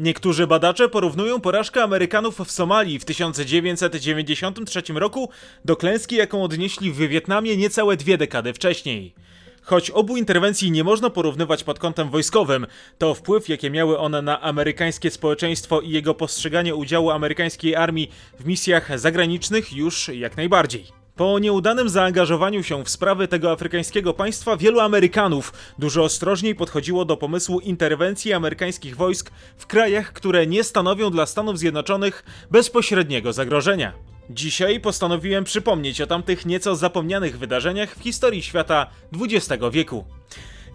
Niektórzy badacze porównują porażkę Amerykanów w Somalii w 1993 roku do klęski, jaką odnieśli w Wietnamie niecałe dwie dekady wcześniej. Choć obu interwencji nie można porównywać pod kątem wojskowym, to wpływ, jakie miały one na amerykańskie społeczeństwo i jego postrzeganie udziału amerykańskiej armii w misjach zagranicznych już jak najbardziej. Po nieudanym zaangażowaniu się w sprawy tego afrykańskiego państwa, wielu Amerykanów dużo ostrożniej podchodziło do pomysłu interwencji amerykańskich wojsk w krajach, które nie stanowią dla Stanów Zjednoczonych bezpośredniego zagrożenia. Dzisiaj postanowiłem przypomnieć o tamtych nieco zapomnianych wydarzeniach w historii świata XX wieku.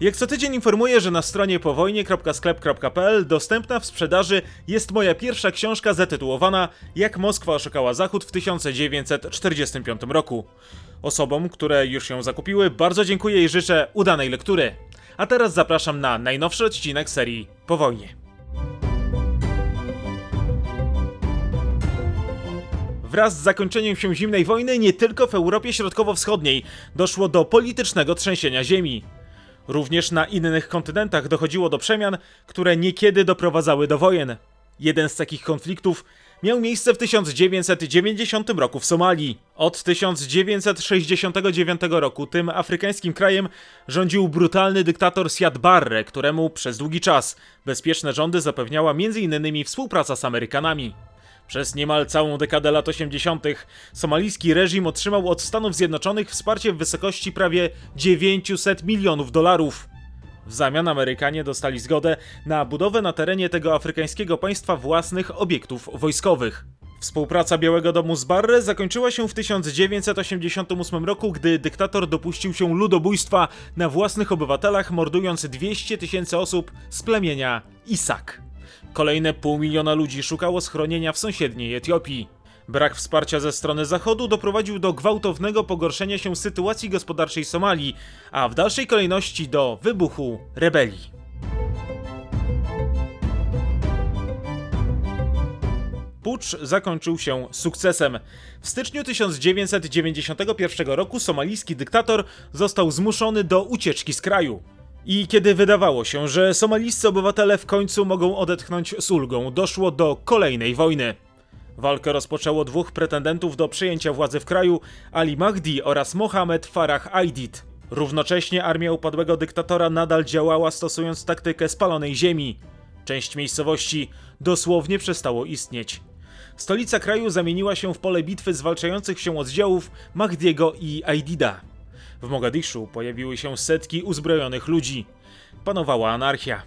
Jak co tydzień informuję, że na stronie powojnie.sklep.pl dostępna w sprzedaży jest moja pierwsza książka zatytułowana Jak Moskwa oszukała Zachód w 1945 roku. Osobom, które już ją zakupiły, bardzo dziękuję i życzę udanej lektury. A teraz zapraszam na najnowszy odcinek serii Po wojnie. Wraz z zakończeniem się zimnej wojny nie tylko w Europie Środkowo-Wschodniej doszło do politycznego trzęsienia ziemi. Również na innych kontynentach dochodziło do przemian, które niekiedy doprowadzały do wojen. Jeden z takich konfliktów miał miejsce w 1990 roku w Somalii. Od 1969 roku tym afrykańskim krajem rządził brutalny dyktator Siad Barre, któremu przez długi czas bezpieczne rządy zapewniała m.in. współpraca z Amerykanami. Przez niemal całą dekadę lat 80. somalijski reżim otrzymał od Stanów Zjednoczonych wsparcie w wysokości prawie 900 milionów dolarów. W zamian Amerykanie dostali zgodę na budowę na terenie tego afrykańskiego państwa własnych obiektów wojskowych. Współpraca Białego Domu z Barre zakończyła się w 1988 roku, gdy dyktator dopuścił się ludobójstwa na własnych obywatelach, mordując 200 tysięcy osób z plemienia Isak. Kolejne pół miliona ludzi szukało schronienia w sąsiedniej Etiopii. Brak wsparcia ze strony Zachodu doprowadził do gwałtownego pogorszenia się sytuacji gospodarczej Somalii, a w dalszej kolejności do wybuchu rebelii. Pucz zakończył się sukcesem. W styczniu 1991 roku somalijski dyktator został zmuszony do ucieczki z kraju. I kiedy wydawało się, że somalijscy obywatele w końcu mogą odetchnąć z ulgą, doszło do kolejnej wojny. Walkę rozpoczęło dwóch pretendentów do przejęcia władzy w kraju, Ali Mahdi oraz Mohamed Farah Aidid. Równocześnie armia upadłego dyktatora nadal działała stosując taktykę spalonej ziemi. Część miejscowości dosłownie przestało istnieć. Stolica kraju zamieniła się w pole bitwy zwalczających się oddziałów Mahdiego i Aidida. W Mogadiszu pojawiły się setki uzbrojonych ludzi. Panowała anarchia.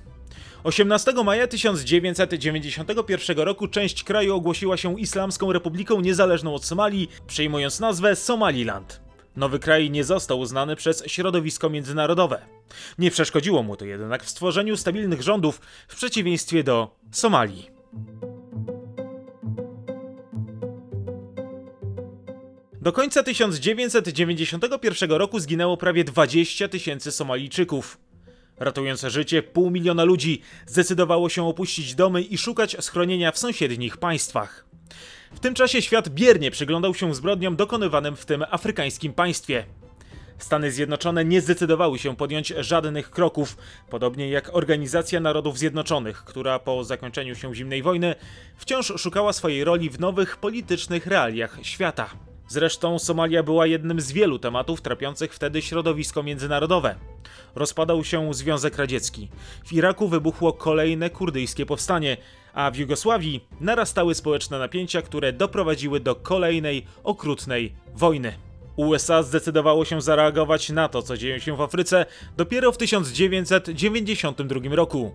18 maja 1991 roku część kraju ogłosiła się Islamską Republiką Niezależną od Somalii, przyjmując nazwę Somaliland. Nowy kraj nie został uznany przez środowisko międzynarodowe. Nie przeszkodziło mu to jednak w stworzeniu stabilnych rządów w przeciwieństwie do Somalii. Do końca 1991 roku zginęło prawie 20 tysięcy Somalijczyków. Ratując życie pół miliona ludzi zdecydowało się opuścić domy i szukać schronienia w sąsiednich państwach. W tym czasie świat biernie przyglądał się zbrodniom dokonywanym w tym afrykańskim państwie. Stany Zjednoczone nie zdecydowały się podjąć żadnych kroków, podobnie jak Organizacja Narodów Zjednoczonych, która po zakończeniu się zimnej wojny wciąż szukała swojej roli w nowych politycznych realiach świata. Zresztą Somalia była jednym z wielu tematów trapiących wtedy środowisko międzynarodowe. Rozpadał się Związek Radziecki. W Iraku wybuchło kolejne kurdyjskie powstanie, a w Jugosławii narastały społeczne napięcia, które doprowadziły do kolejnej okrutnej wojny. USA zdecydowało się zareagować na to, co dzieje się w Afryce dopiero w 1992 roku.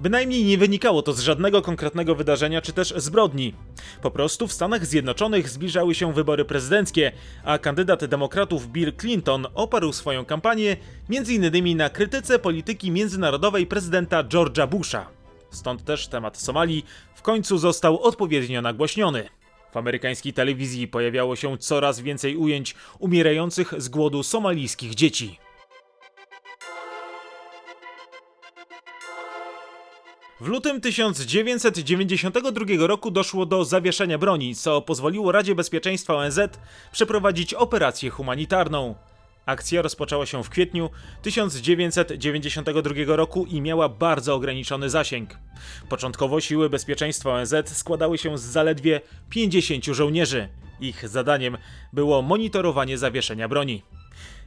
Bynajmniej nie wynikało to z żadnego konkretnego wydarzenia czy też zbrodni. Po prostu w Stanach Zjednoczonych zbliżały się wybory prezydenckie, a kandydat demokratów Bill Clinton oparł swoją kampanię m.in. na krytyce polityki międzynarodowej prezydenta George'a Busha. Stąd też temat Somalii w końcu został odpowiednio nagłośniony. W amerykańskiej telewizji pojawiało się coraz więcej ujęć umierających z głodu somalijskich dzieci. W lutym 1992 roku doszło do zawieszenia broni, co pozwoliło Radzie Bezpieczeństwa ONZ przeprowadzić operację humanitarną. Akcja rozpoczęła się w kwietniu 1992 roku i miała bardzo ograniczony zasięg. Początkowo siły bezpieczeństwa ONZ składały się z zaledwie 50 żołnierzy. Ich zadaniem było monitorowanie zawieszenia broni.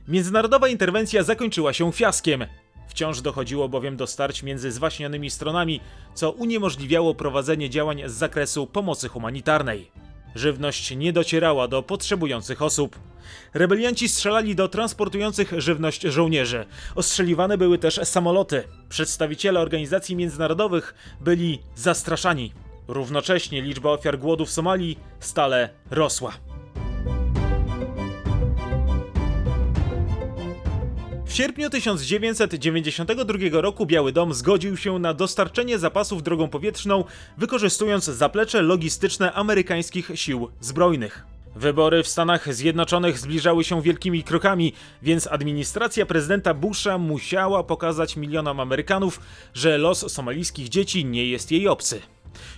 Międzynarodowa interwencja zakończyła się fiaskiem. Wciąż dochodziło bowiem do starć między zwaśnionymi stronami, co uniemożliwiało prowadzenie działań z zakresu pomocy humanitarnej. Żywność nie docierała do potrzebujących osób. Rebelianci strzelali do transportujących żywność żołnierzy. Ostrzeliwane były też samoloty. Przedstawiciele organizacji międzynarodowych byli zastraszani. Równocześnie liczba ofiar głodu w Somalii stale rosła. W sierpniu 1992 roku Biały Dom zgodził się na dostarczenie zapasów drogą powietrzną, wykorzystując zaplecze logistyczne amerykańskich sił zbrojnych. Wybory w Stanach Zjednoczonych zbliżały się wielkimi krokami, więc administracja prezydenta Busha musiała pokazać milionom Amerykanów, że los somalijskich dzieci nie jest jej obcy.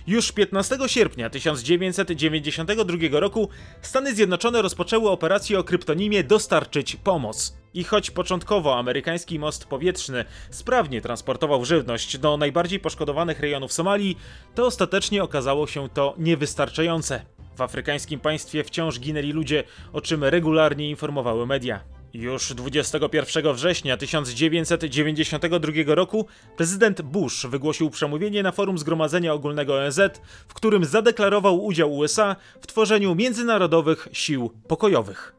Już 15 sierpnia 1992 roku Stany Zjednoczone rozpoczęły operację o kryptonimie Dostarczyć Pomoc. I choć początkowo amerykański most powietrzny sprawnie transportował żywność do najbardziej poszkodowanych rejonów Somalii, to ostatecznie okazało się to niewystarczające. W afrykańskim państwie wciąż ginęli ludzie, o czym regularnie informowały media. Już 21 września 1992 roku prezydent Bush wygłosił przemówienie na forum Zgromadzenia Ogólnego ONZ, w którym zadeklarował udział USA w tworzeniu międzynarodowych sił pokojowych.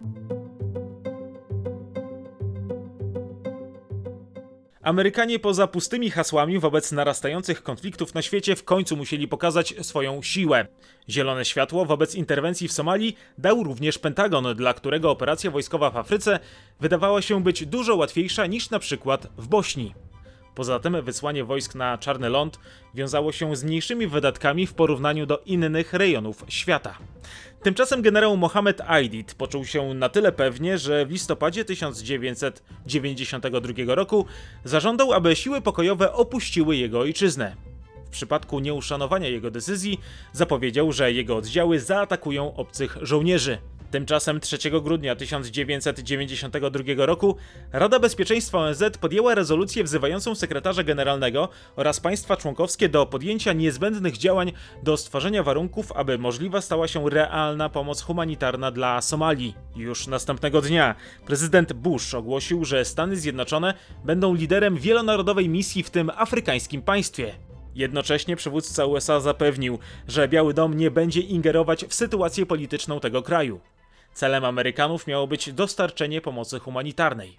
Amerykanie poza pustymi hasłami wobec narastających konfliktów na świecie w końcu musieli pokazać swoją siłę. Zielone światło wobec interwencji w Somalii dał również Pentagon, dla którego operacja wojskowa w Afryce wydawała się być dużo łatwiejsza niż na przykład w Bośni. Poza tym wysłanie wojsk na Czarny Ląd wiązało się z mniejszymi wydatkami w porównaniu do innych rejonów świata. Tymczasem generał Mohamed Aidid poczuł się na tyle pewnie, że w listopadzie 1992 roku zażądał, aby siły pokojowe opuściły jego ojczyznę. W przypadku nieuszanowania jego decyzji zapowiedział, że jego oddziały zaatakują obcych żołnierzy. Tymczasem 3 grudnia 1992 roku Rada Bezpieczeństwa ONZ podjęła rezolucję wzywającą sekretarza generalnego oraz państwa członkowskie do podjęcia niezbędnych działań do stworzenia warunków, aby możliwa stała się realna pomoc humanitarna dla Somalii. Już następnego dnia prezydent Bush ogłosił, że Stany Zjednoczone będą liderem wielonarodowej misji w tym afrykańskim państwie. Jednocześnie przywódca USA zapewnił, że Biały Dom nie będzie ingerować w sytuację polityczną tego kraju. Celem Amerykanów miało być dostarczenie pomocy humanitarnej.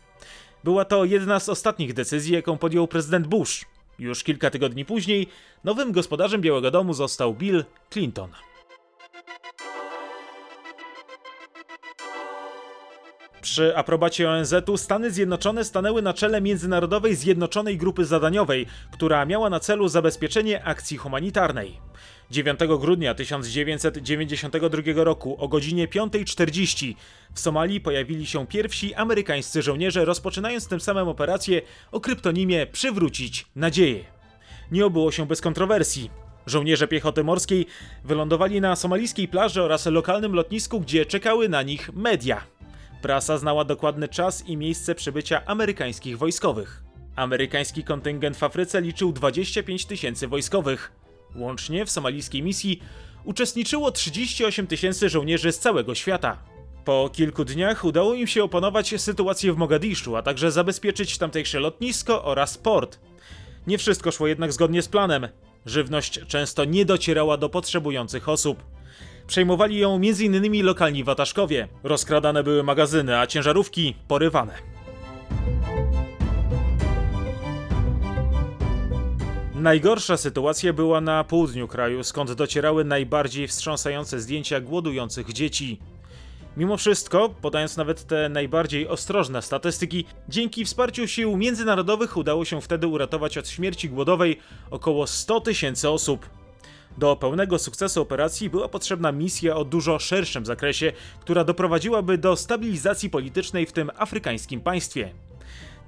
Była to jedna z ostatnich decyzji, jaką podjął prezydent Bush. Już kilka tygodni później nowym gospodarzem Białego Domu został Bill Clinton. Przy aprobacie ONZ-u Stany Zjednoczone stanęły na czele Międzynarodowej Zjednoczonej Grupy Zadaniowej, która miała na celu zabezpieczenie akcji humanitarnej. 9 grudnia 1992 roku o godzinie 5.40 w Somalii pojawili się pierwsi amerykańscy żołnierze, rozpoczynając tym samym operację o kryptonimie Przywrócić Nadzieję. Nie obyło się bez kontrowersji. Żołnierze piechoty morskiej wylądowali na somalijskiej plaży oraz lokalnym lotnisku, gdzie czekały na nich media. Prasa znała dokładny czas i miejsce przybycia amerykańskich wojskowych. Amerykański kontyngent w Afryce liczył 25 tysięcy wojskowych. Łącznie w somalijskiej misji uczestniczyło 38 tysięcy żołnierzy z całego świata. Po kilku dniach udało im się opanować sytuację w Mogadiszu, a także zabezpieczyć tamtejsze lotnisko oraz port. Nie wszystko szło jednak zgodnie z planem. Żywność często nie docierała do potrzebujących osób. Przejmowali ją m.in. lokalni wataszkowie. Rozkradane były magazyny, a ciężarówki porywane. Najgorsza sytuacja była na południu kraju, skąd docierały najbardziej wstrząsające zdjęcia głodujących dzieci. Mimo wszystko, podając nawet te najbardziej ostrożne statystyki, dzięki wsparciu sił międzynarodowych udało się wtedy uratować od śmierci głodowej około 100 tysięcy osób. Do pełnego sukcesu operacji była potrzebna misja o dużo szerszym zakresie, która doprowadziłaby do stabilizacji politycznej w tym afrykańskim państwie.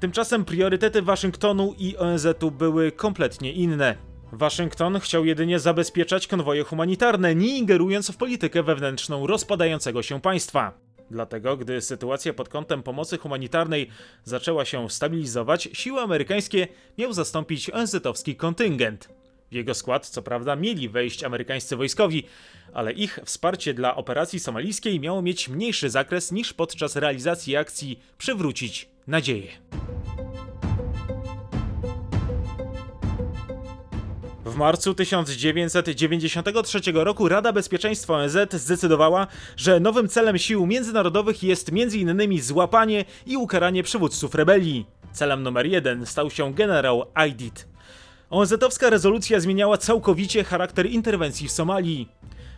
Tymczasem priorytety Waszyngtonu i ONZ-u były kompletnie inne. Waszyngton chciał jedynie zabezpieczać konwoje humanitarne, nie ingerując w politykę wewnętrzną rozpadającego się państwa. Dlatego, gdy sytuacja pod kątem pomocy humanitarnej zaczęła się stabilizować, siły amerykańskie miał zastąpić ONZ-owski kontyngent. W jego skład, co prawda, mieli wejść amerykańscy wojskowi, ale ich wsparcie dla operacji somalijskiej miało mieć mniejszy zakres niż podczas realizacji akcji Przywrócić nadzieję. W marcu 1993 roku Rada Bezpieczeństwa ONZ zdecydowała, że nowym celem sił międzynarodowych jest m.in. złapanie i ukaranie przywódców rebelii. Celem numer jeden stał się generał Aidid. ONZ-owska rezolucja zmieniała całkowicie charakter interwencji w Somalii.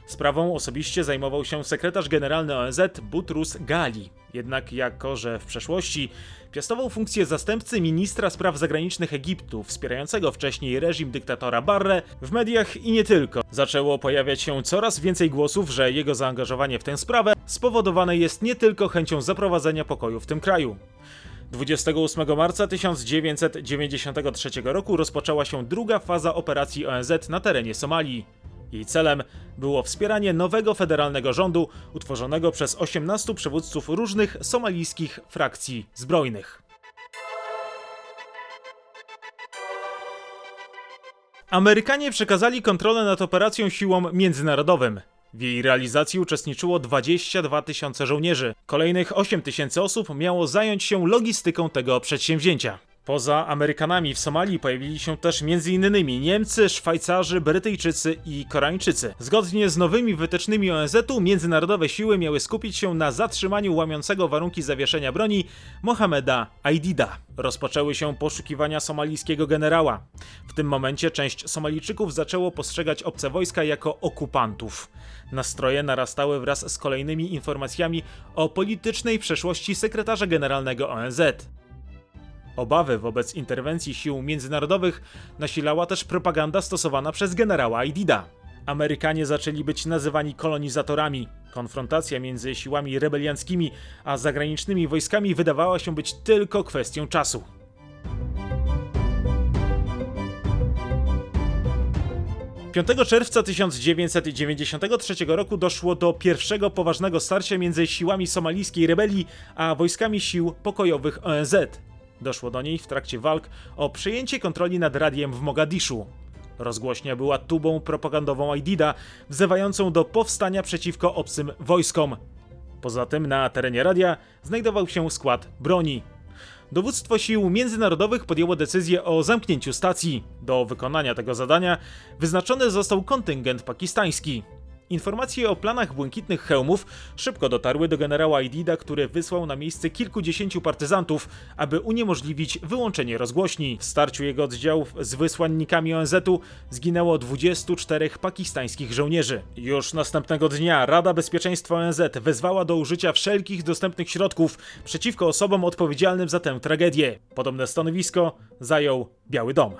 Sprawą osobiście zajmował się sekretarz generalny ONZ Butrus Gali. Jednak jako, że w przeszłości piastował funkcję zastępcy ministra spraw zagranicznych Egiptu, wspierającego wcześniej reżim dyktatora Barre, w mediach i nie tylko, zaczęło pojawiać się coraz więcej głosów, że jego zaangażowanie w tę sprawę spowodowane jest nie tylko chęcią zaprowadzenia pokoju w tym kraju. 28 marca 1993 roku rozpoczęła się druga faza operacji ONZ na terenie Somalii. Jej celem było wspieranie nowego federalnego rządu utworzonego przez 18 przywódców różnych somalijskich frakcji zbrojnych. Amerykanie przekazali kontrolę nad operacją siłom międzynarodowym. W jej realizacji uczestniczyło 22 tysiące żołnierzy. Kolejnych 8 tysięcy osób miało zająć się logistyką tego przedsięwzięcia. Poza Amerykanami w Somalii pojawili się też m.in. Niemcy, Szwajcarzy, Brytyjczycy i Koreańczycy. Zgodnie z nowymi wytycznymi ONZ-u międzynarodowe siły miały skupić się na zatrzymaniu łamiącego warunki zawieszenia broni Mohameda Aidida. Rozpoczęły się poszukiwania somalijskiego generała. W tym momencie część Somalijczyków zaczęło postrzegać obce wojska jako okupantów. Nastroje narastały wraz z kolejnymi informacjami o politycznej przeszłości sekretarza generalnego ONZ. Obawy wobec interwencji sił międzynarodowych nasilała też propaganda stosowana przez generała Aidida. Amerykanie zaczęli być nazywani kolonizatorami. Konfrontacja między siłami rebelianckimi a zagranicznymi wojskami wydawała się być tylko kwestią czasu. Piątego czerwca 1993 roku doszło do pierwszego poważnego starcia między siłami somalijskiej rebelii a wojskami sił pokojowych ONZ. Doszło do niej w trakcie walk o przejęcie kontroli nad radiem w Mogadiszu. Rozgłośnia była tubą propagandową Aidida, wzywającą do powstania przeciwko obcym wojskom. Poza tym na terenie radia znajdował się skład broni. Dowództwo sił międzynarodowych podjęło decyzję o zamknięciu stacji. Do wykonania tego zadania wyznaczony został kontyngent pakistański. Informacje o planach błękitnych hełmów szybko dotarły do generała Aidida, który wysłał na miejsce kilkudziesięciu partyzantów, aby uniemożliwić wyłączenie rozgłośni. W starciu jego oddziałów z wysłannikami ONZ-u zginęło 24 pakistańskich żołnierzy. Już następnego dnia Rada Bezpieczeństwa ONZ wezwała do użycia wszelkich dostępnych środków przeciwko osobom odpowiedzialnym za tę tragedię. Podobne stanowisko zajął Biały Dom.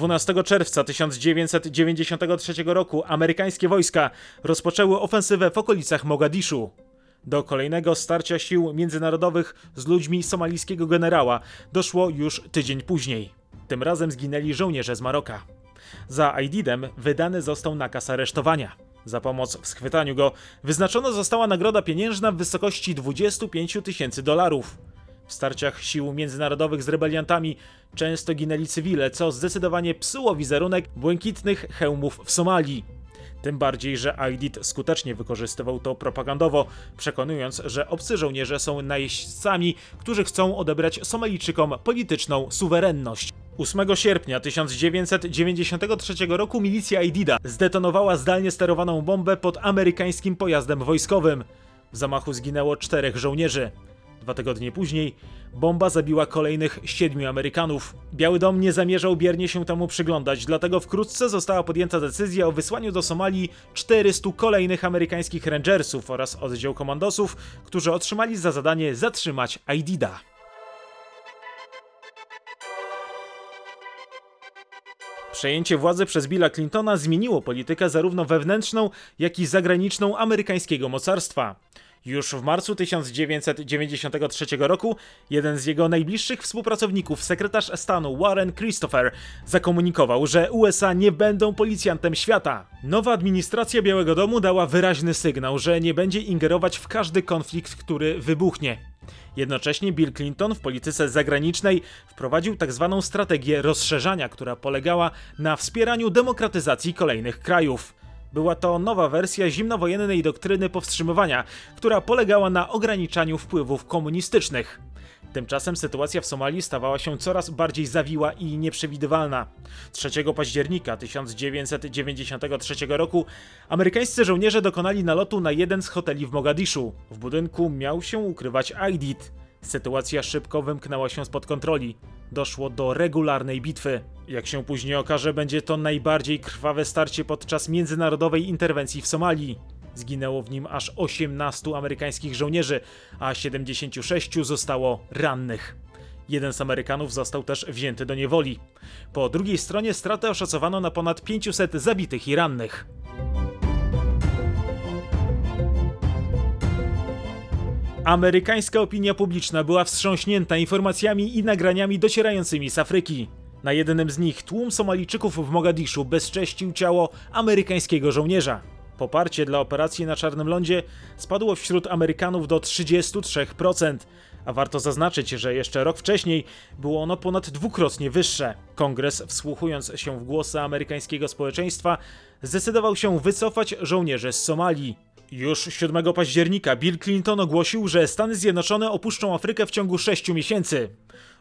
12 czerwca 1993 roku amerykańskie wojska rozpoczęły ofensywę w okolicach Mogadiszu. Do kolejnego starcia sił międzynarodowych z ludźmi somalijskiego generała doszło już tydzień później. Tym razem zginęli żołnierze z Maroka. Za Aididem wydany został nakaz aresztowania. Za pomoc w schwytaniu go wyznaczona została nagroda pieniężna w wysokości 25 tysięcy dolarów. W starciach sił międzynarodowych z rebeliantami często ginęli cywile, co zdecydowanie psuło wizerunek błękitnych hełmów w Somalii. Tym bardziej, że Aidid skutecznie wykorzystywał to propagandowo, przekonując, że obcy żołnierze są najeźdźcami, którzy chcą odebrać Somalijczykom polityczną suwerenność. 8 sierpnia 1993 roku milicja Aidida zdetonowała zdalnie sterowaną bombę pod amerykańskim pojazdem wojskowym. W zamachu zginęło czterech żołnierzy. Dwa tygodnie później bomba zabiła kolejnych siedmiu Amerykanów. Biały Dom nie zamierzał biernie się temu przyglądać, dlatego wkrótce została podjęta decyzja o wysłaniu do Somalii 400 kolejnych amerykańskich rangersów oraz oddział komandosów, którzy otrzymali za zadanie zatrzymać Aidida. Przejęcie władzy przez Billa Clintona zmieniło politykę zarówno wewnętrzną, jak i zagraniczną amerykańskiego mocarstwa. Już w marcu 1993 roku jeden z jego najbliższych współpracowników, sekretarz stanu Warren Christopher, zakomunikował, że USA nie będą policjantem świata. Nowa administracja Białego Domu dała wyraźny sygnał, że nie będzie ingerować w każdy konflikt, który wybuchnie. Jednocześnie Bill Clinton w polityce zagranicznej wprowadził tzw. strategię rozszerzania, która polegała na wspieraniu demokratyzacji kolejnych krajów. Była to nowa wersja zimnowojennej doktryny powstrzymywania, która polegała na ograniczaniu wpływów komunistycznych. Tymczasem sytuacja w Somalii stawała się coraz bardziej zawiła i nieprzewidywalna. 3 października 1993 roku amerykańscy żołnierze dokonali nalotu na jeden z hoteli w Mogadiszu. W budynku miał się ukrywać Aidit. Sytuacja szybko wymknęła się spod kontroli. Doszło do regularnej bitwy. Jak się później okaże, będzie to najbardziej krwawe starcie podczas międzynarodowej interwencji w Somalii. Zginęło w nim aż 18 amerykańskich żołnierzy, a 76 zostało rannych. Jeden z Amerykanów został też wzięty do niewoli. Po drugiej stronie straty oszacowano na ponad 500 zabitych i rannych. Amerykańska opinia publiczna była wstrząśnięta informacjami i nagraniami docierającymi z Afryki. Na jednym z nich tłum Somalijczyków w Mogadiszu bezcześcił ciało amerykańskiego żołnierza. Poparcie dla operacji na Czarnym Lądzie spadło wśród Amerykanów do 33%, a warto zaznaczyć, że jeszcze rok wcześniej było ono ponad dwukrotnie wyższe. Kongres, wsłuchując się w głosy amerykańskiego społeczeństwa, zdecydował się wycofać żołnierzy z Somalii. Już 7 października Bill Clinton ogłosił, że Stany Zjednoczone opuszczą Afrykę w ciągu 6 miesięcy.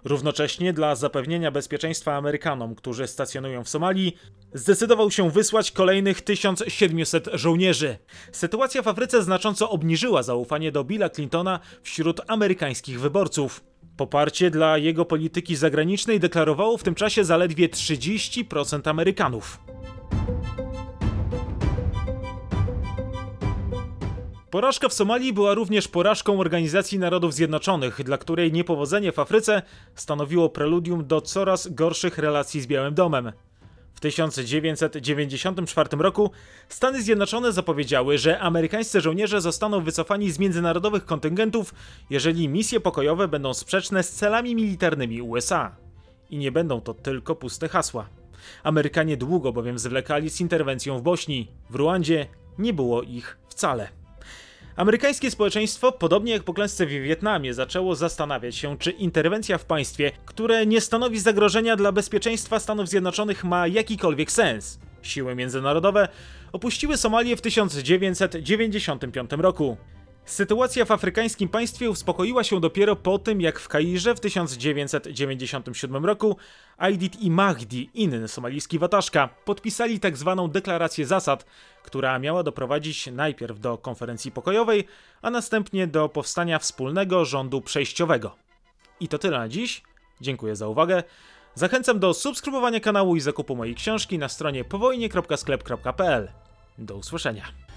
Równocześnie dla zapewnienia bezpieczeństwa Amerykanom, którzy stacjonują w Somalii, zdecydował się wysłać kolejnych 1700 żołnierzy. Sytuacja w Afryce znacząco obniżyła zaufanie do Billa Clintona wśród amerykańskich wyborców. Poparcie dla jego polityki zagranicznej deklarowało w tym czasie zaledwie 30% Amerykanów. Porażka w Somalii była również porażką Organizacji Narodów Zjednoczonych, dla której niepowodzenie w Afryce stanowiło preludium do coraz gorszych relacji z Białym Domem. W 1994 roku Stany Zjednoczone zapowiedziały, że amerykańscy żołnierze zostaną wycofani z międzynarodowych kontyngentów, jeżeli misje pokojowe będą sprzeczne z celami militarnymi USA. I nie będą to tylko puste hasła. Amerykanie długo bowiem zwlekali z interwencją w Bośni. W Ruandzie nie było ich wcale. Amerykańskie społeczeństwo, podobnie jak po klęsce w Wietnamie, zaczęło zastanawiać się, czy interwencja w państwie, które nie stanowi zagrożenia dla bezpieczeństwa Stanów Zjednoczonych, ma jakikolwiek sens. Siły międzynarodowe opuściły Somalię w 1995 roku. Sytuacja w afrykańskim państwie uspokoiła się dopiero po tym, jak w Kairze w 1997 roku Aidit i Mahdi, inny somalijski wataszka, podpisali tzw. Tak deklarację zasad, która miała doprowadzić najpierw do konferencji pokojowej, a następnie do powstania wspólnego rządu przejściowego. I to tyle na dziś. Dziękuję za uwagę. Zachęcam do subskrybowania kanału i zakupu mojej książki na stronie powojnie.sklep.pl. Do usłyszenia.